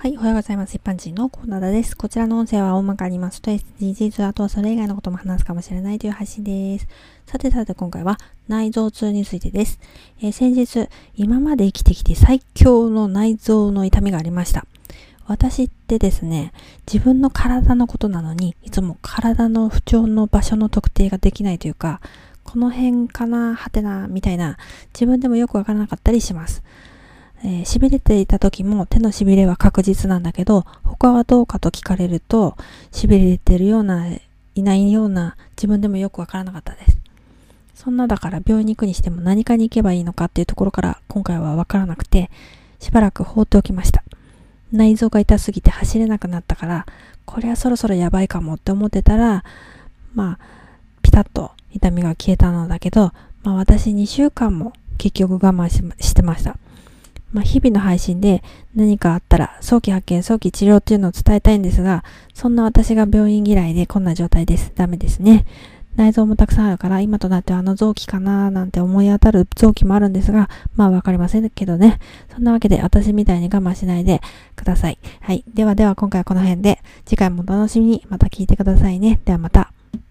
はい、おはようございます。一般人のコーナーです。こちらの音声は大まかにますと SDGs、あとはそれ以外のことも話すかもしれないという配信です。さてさて今回は内臓痛についてです。えー、先日、今まで生きてきて最強の内臓の痛みがありました。私ってですね、自分の体のことなのに、いつも体の不調の場所の特定ができないというか、この辺かな、はてな、みたいな、自分でもよくわからなかったりします。えー、痺れていた時も手の痺れは確実なんだけど、他はどうかと聞かれると、痺れてるような、いないような、自分でもよくわからなかったです。そんなだから病院に行くにしても何かに行けばいいのかっていうところから今回はわからなくて、しばらく放っておきました。内臓が痛すぎて走れなくなったから、これはそろそろやばいかもって思ってたら、まあ、ピタッと痛みが消えたのだけど、まあ私2週間も結局我慢してました。まあ、日々の配信で何かあったら早期発見、早期治療っていうのを伝えたいんですが、そんな私が病院嫌いでこんな状態です。ダメですね。内臓もたくさんあるから今となってはあの臓器かなーなんて思い当たる臓器もあるんですが、まあわかりませんけどね。そんなわけで私みたいに我慢しないでください。はい。ではでは今回はこの辺で次回もお楽しみにまた聞いてくださいね。ではまた。